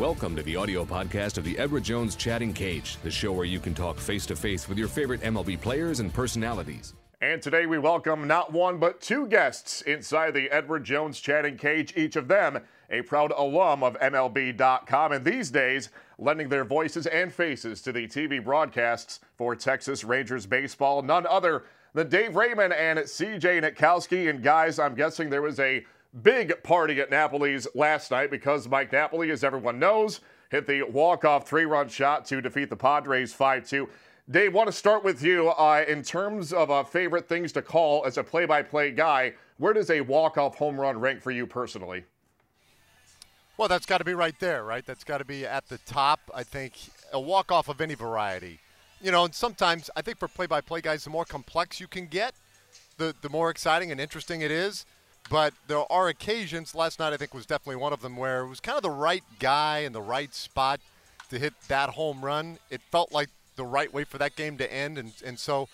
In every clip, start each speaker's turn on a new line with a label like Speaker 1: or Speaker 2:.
Speaker 1: Welcome to the audio podcast of the Edward Jones Chatting Cage, the show where you can talk face to face with your favorite MLB players and personalities.
Speaker 2: And today we welcome not one but two guests inside the Edward Jones Chatting Cage, each of them a proud alum of MLB.com, and these days lending their voices and faces to the TV broadcasts for Texas Rangers baseball. None other than Dave Raymond and CJ Nitkowski. And guys, I'm guessing there was a big party at Napoli's last night because Mike Napoli, as everyone knows, hit the walk-off three-run shot to defeat the Padres 5-2. Dave, want to start with you uh, in terms of uh, favorite things to call as a play-by-play guy. Where does a walk-off home run rank for you personally?
Speaker 3: Well, that's got to be right there, right? That's got to be at the top. I think a walk-off of any variety. You know, and sometimes I think for play-by-play guys, the more complex you can get, the the more exciting and interesting it is. But there are occasions, last night I think was definitely one of them, where it was kind of the right guy in the right spot to hit that home run. It felt like the right way for that game to end. And, and so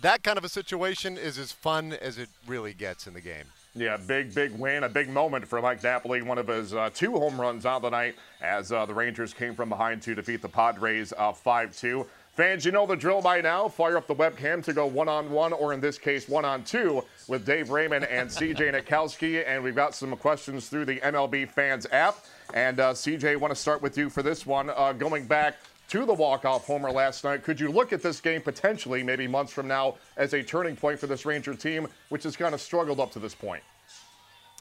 Speaker 3: that kind of a situation is as fun as it really gets in the game.
Speaker 2: Yeah, big, big win, a big moment for Mike Napoli, one of his uh, two home runs on the night as uh, the Rangers came from behind to defeat the Padres uh, 5 2. Fans, you know the drill by now. Fire up the webcam to go one on one, or in this case, one on two, with Dave Raymond and CJ Nitkowski. And we've got some questions through the MLB Fans app. And uh, CJ, want to start with you for this one. Uh, going back to the walk-off homer last night, could you look at this game potentially, maybe months from now, as a turning point for this Ranger team, which has kind of struggled up to this point?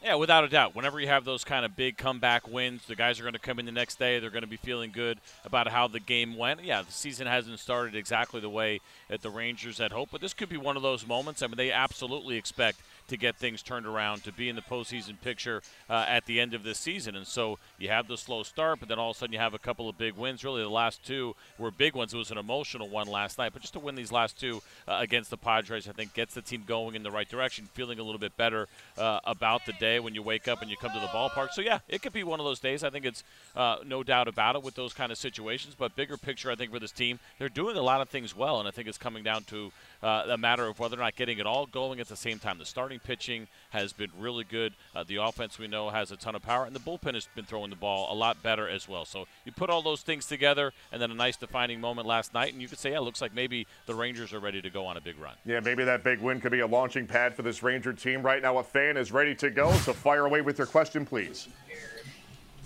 Speaker 4: Yeah, without a doubt. Whenever you have those kind of big comeback wins, the guys are going to come in the next day. They're going to be feeling good about how the game went. Yeah, the season hasn't started exactly the way that the Rangers had hoped, but this could be one of those moments. I mean, they absolutely expect to get things turned around, to be in the postseason picture uh, at the end of this season. And so you have the slow start, but then all of a sudden you have a couple of big wins. Really, the last two were big ones. It was an emotional one last night, but just to win these last two uh, against the Padres, I think gets the team going in the right direction, feeling a little bit better uh, about the day when you wake up and you come to the ballpark. So yeah, it could be one of those days. I think it's uh, no doubt about it with those kind of situations. But bigger picture, I think for this team, they're doing a lot of things well, and I think it's coming down to uh, a matter of whether or not getting it all going at the same time. The starting pitching has been really good. Uh, the offense we know has a ton of power, and the bullpen has been throwing the ball a lot better as well. So you put all those things together, and then a nice defining moment last night, and you could say, yeah, it looks like maybe the Rangers are ready to go on a big run.
Speaker 2: Yeah, maybe that big win could be a launching pad for this Ranger team. Right now, a fan is ready to go, so fire away with your question, please.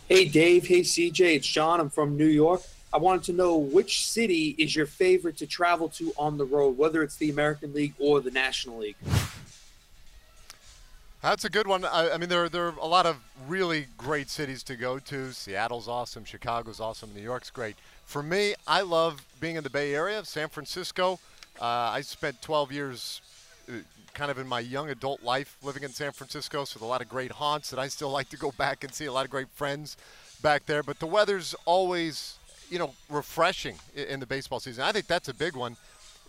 Speaker 5: Hey, Dave. Hey, CJ. It's John. I'm from New York. I wanted to know which city is your favorite to travel to on the road, whether it's the American League or the National League.
Speaker 3: That's a good one. I, I, mean, there, there are a lot of really great cities to go to. Seattle's awesome. Chicago's awesome. New York's great. For me, I love being in the Bay Area, San Francisco. Uh, I spent 12 years uh, kind of in my young adult life living in San Francisco, so a lot of great haunts that I still like to go back and see. A lot of great friends back there. But the weather's always you know, refreshing in the baseball season. I think that's a big one,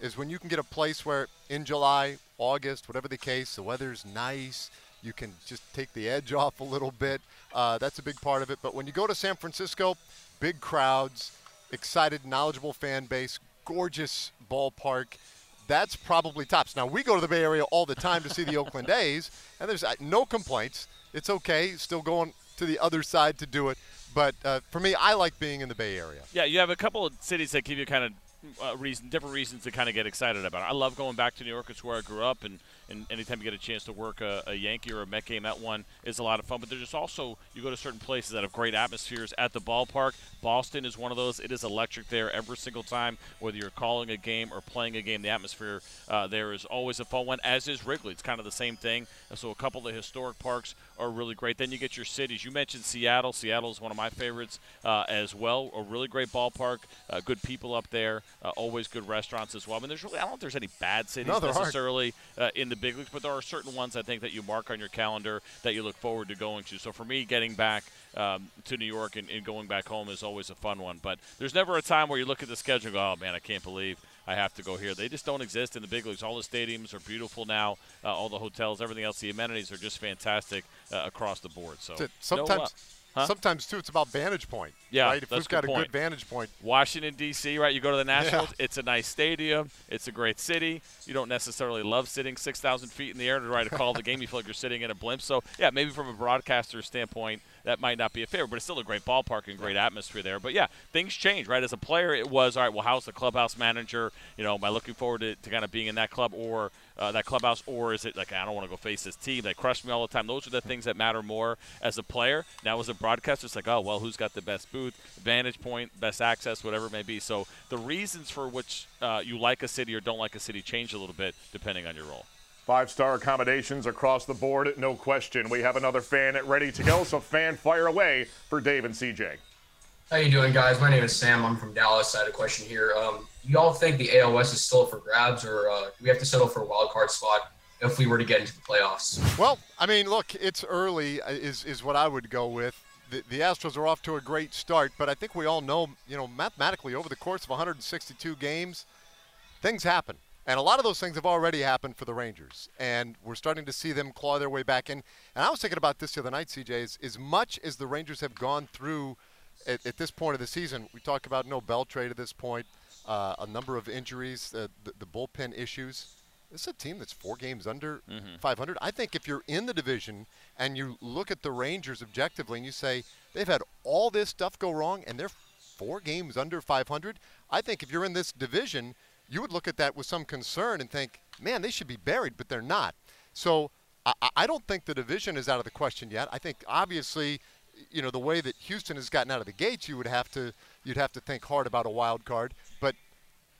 Speaker 3: is when you can get a place where in July, August, whatever the case, the weather's nice. You can just take the edge off a little bit. Uh, that's a big part of it. But when you go to San Francisco, big crowds, excited, knowledgeable fan base, gorgeous ballpark. That's probably tops. Now we go to the Bay Area all the time to see the Oakland A's, and there's uh, no complaints. It's okay. Still going to the other side to do it. But uh, for me, I like being in the Bay Area.
Speaker 4: Yeah, you have a couple of cities that give you kind of uh, reason, different reasons to kind of get excited about it. I love going back to New York. It's where I grew up, and and anytime you get a chance to work a, a, Yankee or a Met game, that one is a lot of fun. But there's just also you go to certain places that have great atmospheres at the ballpark. Boston is one of those. It is electric there every single time, whether you're calling a game or playing a game. The atmosphere uh, there is always a fun one, as is Wrigley. It's kind of the same thing. So a couple of the historic parks are really great. Then you get your cities. You mentioned Seattle. Seattle is one of my favorites uh, as well. A really great ballpark. Uh, good people up there. Uh, always good restaurants as well. I mean, there's really I don't think there's any bad cities
Speaker 3: no,
Speaker 4: necessarily uh, in the the big leagues, but there are certain ones I think that you mark on your calendar that you look forward to going to. So for me, getting back um, to New York and, and, going back home is always a fun one. But there's never a time where you look at the schedule and go, oh man, I can't believe I have to go here. They just don't exist in the big leagues. All the stadiums are beautiful now. Uh, all the hotels, everything else, the amenities are just fantastic uh, across the board. So
Speaker 3: sometimes. No, uh, Huh? Sometimes too, it's about vantage point.
Speaker 4: Yeah,
Speaker 3: right. If
Speaker 4: we've
Speaker 3: got
Speaker 4: a
Speaker 3: good vantage point.
Speaker 4: Washington D.C. Right, you go to the Nationals.
Speaker 3: Yeah.
Speaker 4: It's a nice stadium. It's a great city. You don't necessarily love sitting six thousand feet in the air to try to call the game. You feel like you're sitting in a blimp. So yeah, maybe from a broadcaster standpoint, that might not be a favorite, but it's still a great ballpark and great atmosphere there. But yeah, things change, right? As a player, it was all right. Well, how's the clubhouse manager? You know, am I looking forward to, to kind of being in that club or uh, that clubhouse, or is it like I don't want to go face this team? They crush me all the time. Those are the things that matter more as a player. Now, as a broadcaster, it's like, oh well, who's got the best booth, vantage point, best access, whatever it may be. So the reasons for which uh, you like a city or don't like a city change a little bit depending on your role.
Speaker 2: Five star accommodations across the board, no question. We have another fan ready to go, so fan fire away for Dave and CJ.
Speaker 6: How you doing, guys? My name is Sam. I'm from Dallas. I had a question here. Um, do y'all think the AL West is still for grabs, or uh, do we have to settle for a wild card spot if we were to get into the playoffs?
Speaker 3: Well, I mean, look, it's early. Uh, is is what I would go with. The, the Astros are off to a great start, but I think we all know, you know, mathematically over the course of 162 games, things happen. And a lot of those things have already happened for the Rangers. And we're starting to see them claw their way back in. And I was thinking about this the other night, CJ, is as much as the Rangers have gone through at, at this point of the season, we talk about no Beltre at this point, uh, a number of injuries, uh, the, the, bullpen issues. This is a team that's four games under mm-hmm. 500. I think if you're in the division and you look at the Rangers objectively and you say they've had all this stuff go wrong and they're four games under 500, I think if you're in this division – you would look at that with some concern and think, man, they should be buried, but they're not. So I, I don't think the division is out of the question yet. I think obviously, you know, the way that Houston has gotten out of the gates, you would have to you'd have to think hard about a wild card. But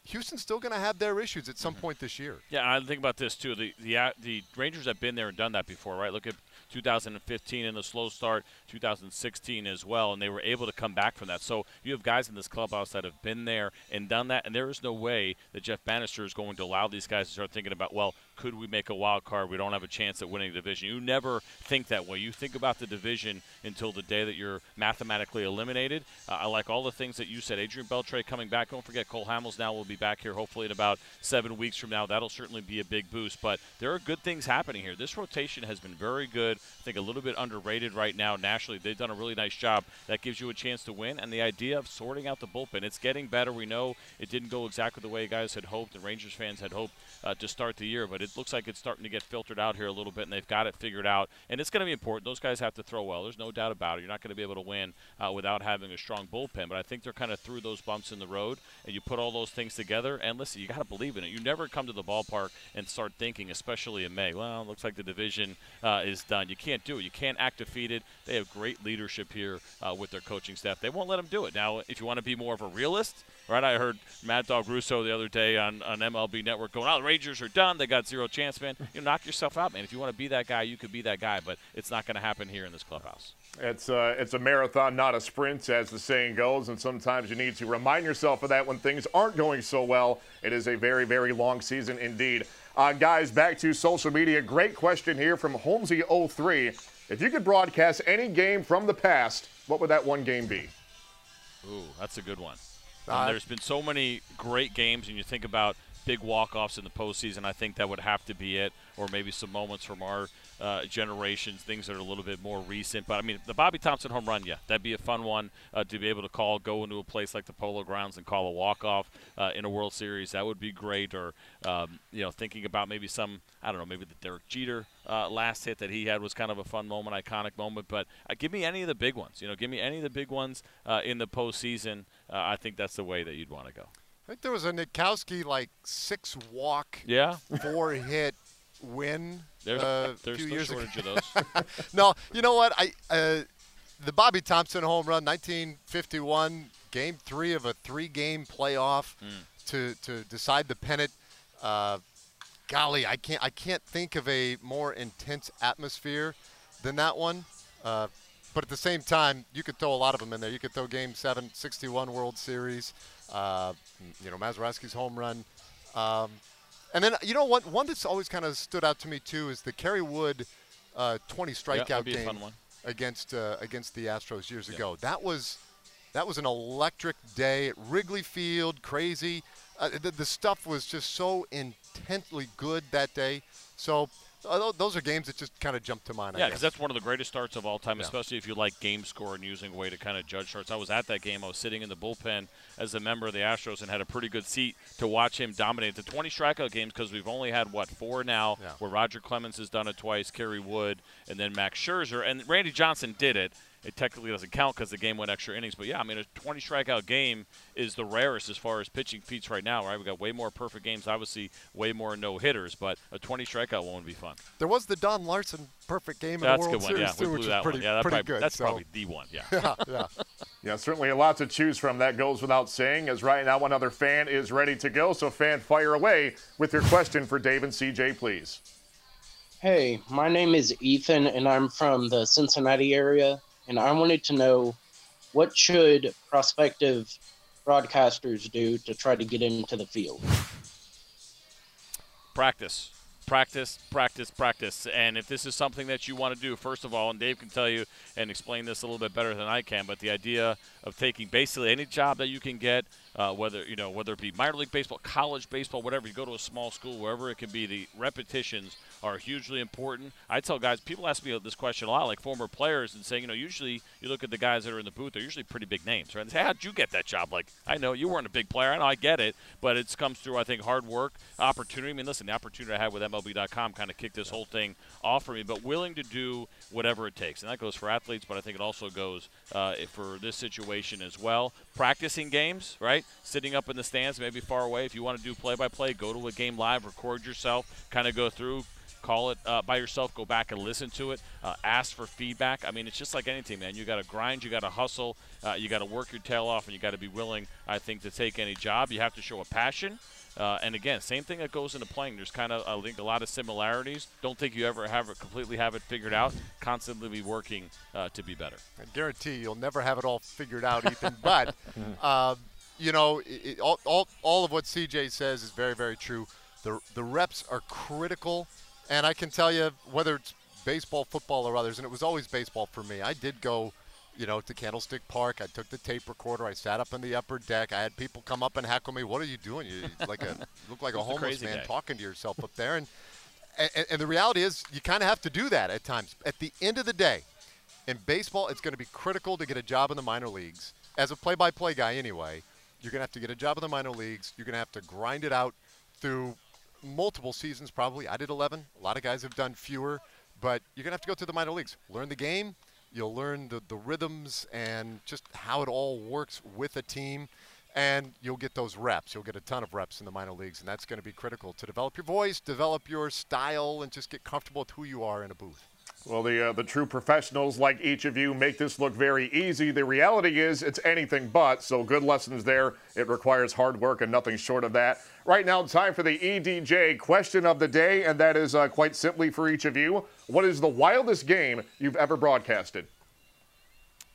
Speaker 3: Houston's still going to have their issues at some mm-hmm. point this year.
Speaker 4: Yeah, I think about this too. The the the Rangers have been there and done that before, right? Look at 2015 in the slow start, 2016 as well, and they were able to come back from that. So you have guys in this clubhouse that have been there and done that, and there is no way that Jeff Banister is going to allow these guys to start thinking about, well, could we make a wild card? We don't have a chance at winning the division. You never think that way. You think about the division until the day that you're mathematically eliminated. Uh, I like all the things that you said. Adrian Beltre coming back. Don't forget Cole Hamels now will be back here hopefully in about seven weeks from now. That'll certainly be a big boost. But there are good things happening here. This rotation has been very good. I think a little bit underrated right now nationally. They've done a really nice job. That gives you a chance to win. And the idea of sorting out the bullpen, it's getting better. We know it didn't go exactly the way guys had hoped and Rangers fans had hoped uh, to start the year, but it looks like it's starting to get filtered out here a little bit, and they've got it figured out. And it's going to be important. Those guys have to throw well. There's no doubt about it. You're not going to be able to win uh, without having a strong bullpen, but I think they're kind of through those bumps in the road, and you put all those things together. And listen, you got to believe in it. You never come to the ballpark and start thinking, especially in May, well, it looks like the division uh, is done. You can't do it. You can't act defeated. They have great leadership here uh, with their coaching staff. They won't let them do it. Now, if you want to be more of a realist, right? I heard Mad Dog Russo the other day on, on MLB Network going, "Oh, the Rangers are done. They got zero chance, man." You know, knock yourself out, man. If you want to be that guy, you could be that guy, but it's not going to happen here in this clubhouse.
Speaker 2: It's uh, it's a marathon, not a sprint, as the saying goes, and sometimes you need to remind yourself of that when things aren't going so well. It is a very, very long season indeed. Uh, guys, back to social media. Great question here from Holmesy03. If you could broadcast any game from the past, what would that one game be?
Speaker 4: Ooh, that's a good one. Uh, there's been so many great games, and you think about big walk-offs in the postseason. I think that would have to be it, or maybe some moments from our uh, generations, things that are a little bit more recent. But I mean, the Bobby Thomson home run, yeah, that'd be a fun one uh, to be able to call, go into a place like the Polo Grounds and call a walk-off uh, in a World Series. That would be great. Or um, you know, thinking about maybe some, I don't know, maybe the Derek Jeter uh, last hit that he had was kind of a fun moment, iconic moment. But uh, give me any of the big ones. You know, give me any of the big ones uh, in the postseason. I think that's the way that you'd want to go.
Speaker 3: I think there was a Nitkowski like six walk,
Speaker 4: yeah,
Speaker 3: four hit win.
Speaker 4: There's,
Speaker 3: uh,
Speaker 4: there's
Speaker 3: few
Speaker 4: no
Speaker 3: years
Speaker 4: shortage
Speaker 3: ago.
Speaker 4: of those.
Speaker 3: no, you know what? I uh, the Bobby Thomson home run, 1951, game three of a three-game playoff mm. to to decide the pennant. Uh, golly, I can't I can't think of a more intense atmosphere than that one. Uh, but at the same time, you could throw a lot of them in there. You could throw Game Seven, 61 World Series. Uh, you know, Mazeroski's home run. Um, and then, you know, what? one that's always kind of stood out to me, too, is the Kerry Wood uh, 20 strikeout
Speaker 4: yeah,
Speaker 3: game against uh, against the Astros years yeah. ago. That was that was an electric day at Wrigley Field, crazy. Uh, the, the stuff was just so intensely good that day. So those are games that just kind of jump to mind.
Speaker 4: Yeah, because that's one of the greatest starts of all time, yeah. especially if you like game score and using a way to kind of judge starts. I was at that game. I was sitting in the bullpen as a member of the Astros and had a pretty good seat to watch him dominate the 20 strikeout games because we've only had what four now, yeah. where Roger Clemens has done it twice, Kerry Wood, and then Max Scherzer, and Randy Johnson did it it technically doesn't count because the game went extra innings. But yeah, I mean, a 20 strikeout game is the rarest as far as pitching feats right now. Right, we got way more perfect games, obviously, way more no hitters, but a 20 strikeout one would be fun.
Speaker 3: There was the Don Larsen perfect game
Speaker 4: That's
Speaker 3: in the World
Speaker 4: good one.
Speaker 3: Series
Speaker 4: Yeah,
Speaker 3: too,
Speaker 4: we
Speaker 3: which
Speaker 4: blew
Speaker 3: is
Speaker 4: that
Speaker 3: pretty,
Speaker 4: one. Yeah, that
Speaker 3: pretty
Speaker 4: probably,
Speaker 3: good.
Speaker 4: that's
Speaker 3: so.
Speaker 4: probably the one. Yeah.
Speaker 3: yeah, yeah.
Speaker 2: Yeah, certainly a lot to choose from. That goes without saying, as right now another fan is ready to go. So, fan, fire away with your question for Dave and CJ, please.
Speaker 7: Hey, my name is Ethan, and I'm from the Cincinnati area, and I wanted to know what should prospective broadcasters do to try to get into the field?
Speaker 4: practice practice practice practice and if this is something that you want to do first of all and dave can tell you and explain this a little bit better than i can but the idea of taking basically any job that you can get uh, whether you know whether it be minor league baseball college baseball whatever you go to a small school wherever it can be the repetitions are hugely important. I tell guys people ask me this question a lot like former players and saying you know usually you look at the guys that are in the booth they're usually pretty big names right? And say how'd you get that job? Like i know you weren't a big player i know i get it but it comes through i think hard work opportunity. I mean listen the opportunity i had with mlb.com kind of kicked this whole thing off for me but willing to do whatever it takes and that goes for athletes but i think it also goes uh, for this situation as well. Practicing games right sitting up in the stands maybe far away if you want to do play by play go to a game live record yourself kind of go through call it uh, by yourself go back and listen to it uh, ask for feedback i mean it's just like anything man you got to grind you got to hustle uh, you got to work your tail off and you got to be willing i think to take any job you have to show a passion uh, and again, same thing that goes into playing. There's kind of I think a lot of similarities. Don't think you ever have it completely have it figured out. Constantly be working uh, to be better.
Speaker 3: I guarantee you'll never have it all figured out, Ethan. but um, you know, it, all, all all of what CJ says is very very true. The the reps are critical, and I can tell you whether it's baseball, football, or others, and it was always baseball for me. I did go you know, to Candlestick Park. I took the tape recorder. I sat up in the upper deck. I had people come up and heckle me. What are you doing? You like a look like a homeless man talking to yourself up there. And and, and the reality is, you kind of have to do that at times. At the end of the day, in baseball, it's going to be critical to get a job in the minor leagues. As a play-by-play guy, anyway, you're going to have to get a job in the minor leagues. You're going to have to grind it out through multiple seasons, probably. I did 11. A lot of guys have done fewer, but you're going to have to go through the minor leagues, learn the game You'll learn the, the rhythms and just how it all works with a team. And you'll get those reps. You'll get a ton of reps in the minor leagues, and that's going to be critical to develop your voice, develop your style, and just get comfortable with who you are in a booth.
Speaker 2: Well, the uh, the true professionals like each of you make this look very easy. The reality is it's anything but. So good lessons there. It requires hard work and nothing short of that. Right now, time for the EDJ question of the day, and that is uh, quite simply for each of you: What is the wildest game you've ever broadcasted?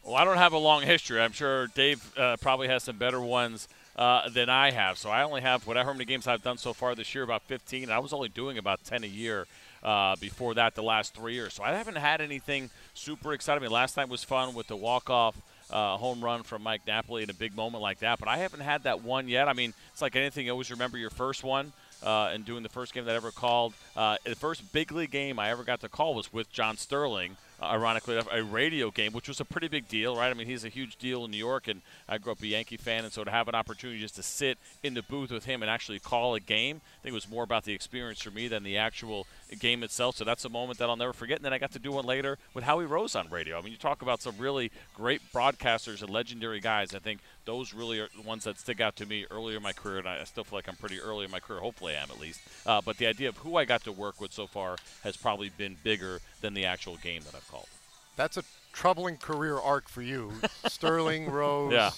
Speaker 4: Well, I don't have a long history. I'm sure Dave uh, probably has some better ones uh, than I have. So I only have whatever many games I've done so far this year, about 15. I was only doing about 10 a year uh, before that, the last three years. So I haven't had anything super exciting. I mean, last night was fun with the walk-off uh, home run from Mike Napoli in a big moment like that. But I haven't had that one yet. I mean, it's like anything. You always remember your first one. Uh, and doing the first game that I ever called. Uh, the first big league game I ever got to call was with John Sterling, ironically, a radio game, which was a pretty big deal, right? I mean, he's a huge deal in New York, and I grew up a Yankee fan, and so to have an opportunity just to sit in the booth with him and actually call a game, I think it was more about the experience for me than the actual game itself. So that's a moment that I'll never forget. And then I got to do one later with Howie Rose on radio. I mean, you talk about some really great broadcasters and legendary guys. I think those really are the ones that stick out to me earlier in my career, and I still feel like I'm pretty early in my career. Hopefully, I am at least. Uh, but the idea of who I got to work with so far has probably been bigger than the actual game that I've called.
Speaker 3: That's a troubling career arc for you, Sterling, Rose,
Speaker 4: yeah.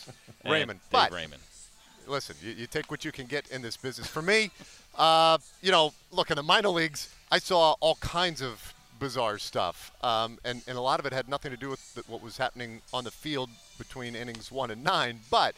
Speaker 3: Raymond.
Speaker 4: Dave
Speaker 3: but
Speaker 4: Raymond.
Speaker 3: listen, you, you, take what you can get in this business. For me, uh, you know, look in the minor leagues, I saw all kinds of bizarre stuff, um, and and a lot of it had nothing to do with the, what was happening on the field between innings one and nine. But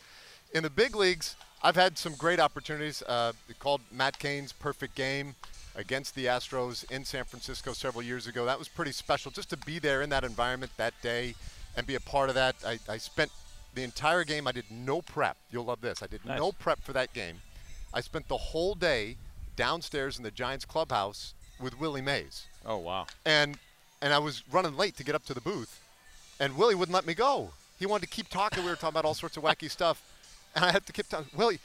Speaker 3: in the big leagues, I've had some great opportunities. Uh, called Matt Cain's perfect game against the Astros in San Francisco several years ago. That was pretty special just to be there in that environment that day and be a part of that. I, I spent the entire game, I did no prep. You'll love this. I did
Speaker 4: Nice.
Speaker 3: no prep for that game. I spent the whole day downstairs in the Giants clubhouse with Willie Mays.
Speaker 4: Oh wow.
Speaker 3: And and I was running late to get up to the booth, and Willie wouldn't let me go. He wanted to keep talking. We were talking about all sorts of wacky stuff, and I had to keep telling Willie,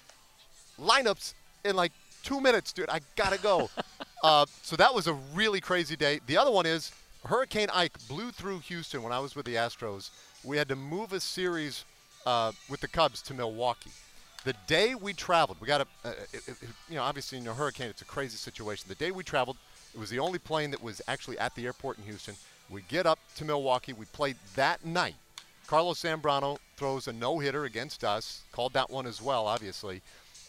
Speaker 3: lineups in like two minutes, dude. I gotta go. Uh, so that was a really crazy day. The other one is Hurricane Ike blew through Houston when I was with the Astros. We had to move a series uh, with the Cubs to Milwaukee. The day we traveled, we got a, uh, it, it, you know, obviously in a hurricane, it's a crazy situation. The day we traveled, it was the only plane that was actually at the airport in Houston. We get up to Milwaukee. We played that night. Carlos Zambrano throws a no hitter against us, called that one as well, obviously.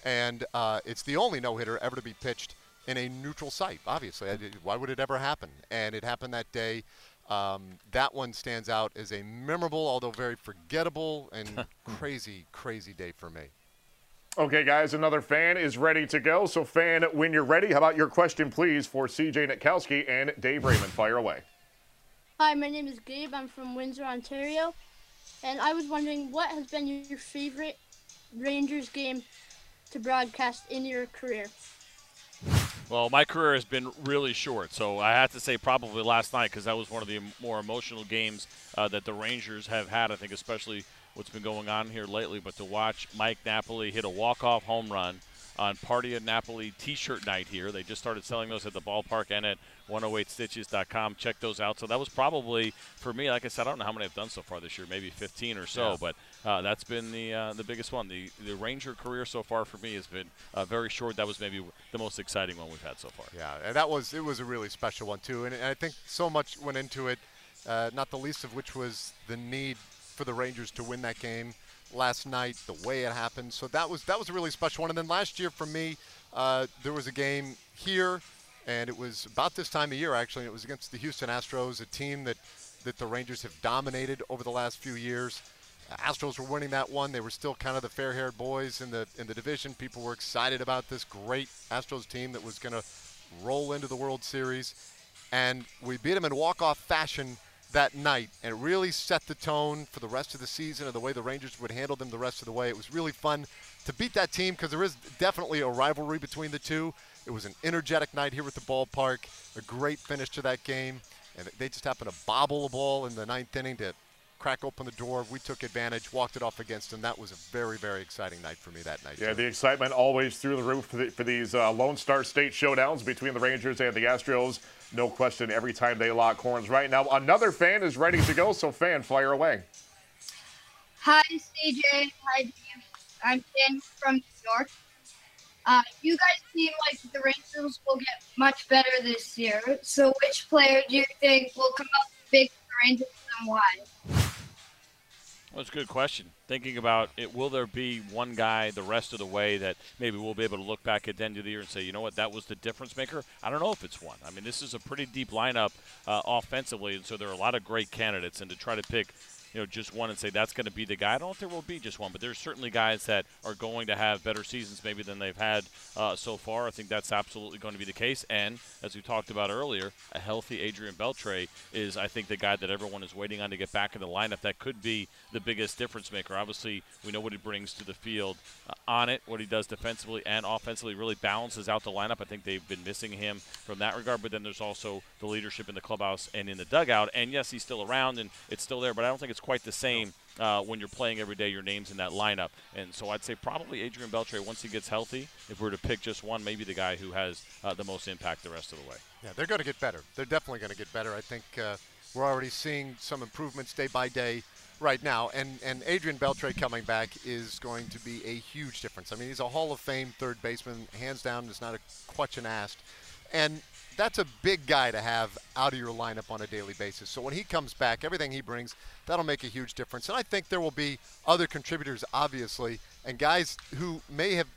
Speaker 3: And uh, it's the only no hitter ever to be pitched in a neutral site, obviously. Why would it ever happen? And it happened that day. Um, that one stands out as a memorable, although very forgettable and crazy, crazy day for me.
Speaker 2: Okay, guys, another fan is ready to go. So, fan, when you're ready, how about your question, please, for CJ Nitkowski and Dave Raymond? Fire away.
Speaker 8: Hi, my name is Gabe. I'm from Windsor, Ontario. And I was wondering what has been your favorite Rangers game to broadcast in your career?
Speaker 4: Well, my career has been really short, so I have to say probably last night because that was one of the more emotional games uh, that the Rangers have had. I think, especially what's been going on here lately. But to watch Mike Napoli hit a walk-off home run on Party at Napoli T-shirt night here, they just started selling those at the ballpark and at 108stitches.com. Check those out. So that was probably for me. Like I said, I don't know how many I've done so far this year, maybe 15 or so, yeah. but uh, that's been the uh, the biggest one. The the Ranger career so far for me has been uh, very short. That was maybe the most exciting one we've had so far.
Speaker 3: Yeah, and that was it was a really special one too, and, and I think so much went into it. Uh, not the least of which was the need for the Rangers to win that game last night, the way it happened. So that was that was a really special one. And then last year for me, uh, there was a game here, and it was about this time of year actually. It was against the Houston Astros, a team that that the Rangers have dominated over the last few years. Astros were winning that one. They were still kind of the fair-haired boys in the in the division. People were excited about this great Astros team that was going to roll into the World Series, and we beat them in walk-off fashion that night, and it really set the tone for the rest of the season and the way the Rangers would handle them the rest of the way. It was really fun to beat that team because there is definitely a rivalry between the two. It was an energetic night here at the ballpark, a great finish to that game, and they just happened to bobble a ball in the ninth inning to crack open the door. We took advantage, walked it off against them. That was a very, very exciting night for me that night.
Speaker 2: Yeah,
Speaker 3: too.
Speaker 2: the excitement always through the roof for, the, for these uh, Lone Star State showdowns between the Rangers and the Astros. No question, every time they lock horns. Right now, another fan is ready to go, so fan, fire away.
Speaker 9: Hi, CJ. Hi, Dave. I'm Dan from New York. Uh, you guys seem like the Rangers will get much better this year. So, which player do you think will come up big for Rangers and why?
Speaker 4: Well, that's a good question. Thinking about it, will there be one guy the rest of the way that maybe we'll be able to look back at the end of the year and say, you know what, that was the difference maker? I don't know if it's one. I mean, this is a pretty deep lineup uh, offensively, and so there are a lot of great candidates. And to try to pick you know, just one and say that's going to be the guy. I don't think there will be just one, but there's certainly guys that are going to have better seasons maybe than they've had uh, so far. I think that's absolutely going to be the case. And as we talked about earlier, a healthy Adrian Beltre is, I think, the guy that everyone is waiting on to get back in the lineup. That could be the biggest difference maker. Obviously, we know what he brings to the field uh, on it, what he does defensively and offensively. Really balances out the lineup. I think they've been missing him from that regard. But then there's also the leadership in the clubhouse and in the dugout. And yes, he's still around and it's still there, but I don't think it's quite the same uh, when you're playing every day. Your name's in that lineup, and so I'd say probably Adrian Beltre once he gets healthy. If we were to pick just one, maybe the guy who has uh, the most impact the rest of the way.
Speaker 3: Yeah, they're going to get better. They're definitely going to get better. I think uh, we're already seeing some improvements day by day right now, and and Adrian Beltre coming back is going to be a huge difference. I mean, he's a Hall of Fame third baseman, hands down. It's not a question asked, and that's a big guy to have out of your lineup on a daily basis. So when he comes back, everything he brings, that'll make a huge difference. And I think there will be other contributors, obviously, and guys who may have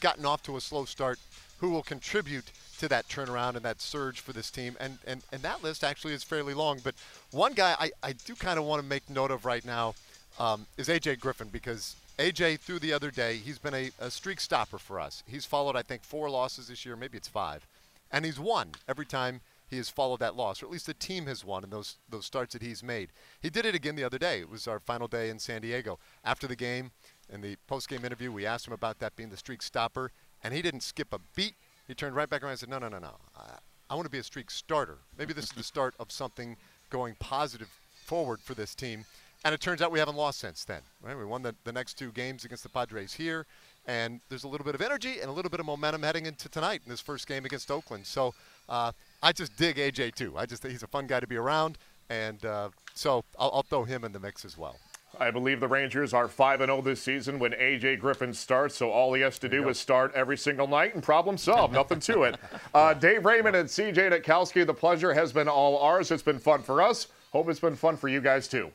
Speaker 3: gotten off to a slow start who will contribute to that turnaround and that surge for this team. And, and, and that list actually is fairly long. But one guy I, I do kind of want to make note of right now um, is A.J. Griffin because AJ, through the other day, he's been a, a, streak stopper for us. He's followed, I think, four losses this year. Maybe it's five and he's won every time he has followed that loss, or at least the team has won in those those starts that he's made. He did it again the other day. It was our final day in San Diego. After the game, in the post-game interview, we asked him about that being the streak stopper, and he didn't skip a beat. He turned right back around and said, "No, no, no, no. I, I want to be a streak starter. Maybe this is the start of something going positive forward for this team." And it turns out we haven't lost since then. Right? We won the, the next two games against the Padres here, and there's a little bit of energy and a little bit of momentum heading into tonight in this first game against Oakland. So uh, I just dig AJ too. I just think he's a fun guy to be around, and uh, so I'll, I'll throw him in the mix as well.
Speaker 2: I believe the Rangers are 5 0 this season when A.J. Griffin starts, so all he has to do is start every single night and problem solved. Nothing to it. Uh, Dave Raymond and C.J. Nitkowski, the pleasure has been all ours. It's been fun for us. Hope it's been fun for you guys too.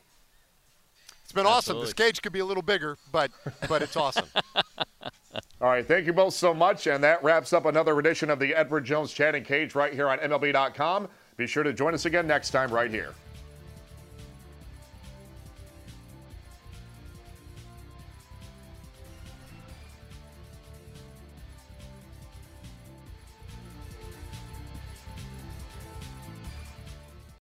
Speaker 3: It's been Absolutely. awesome. This cage could be a little bigger, but but it's awesome.
Speaker 2: All right, thank you both so much, and that wraps up another edition of the Edward Jones Chatting Cage right here on MLB.com. Be sure to join us again next time right here.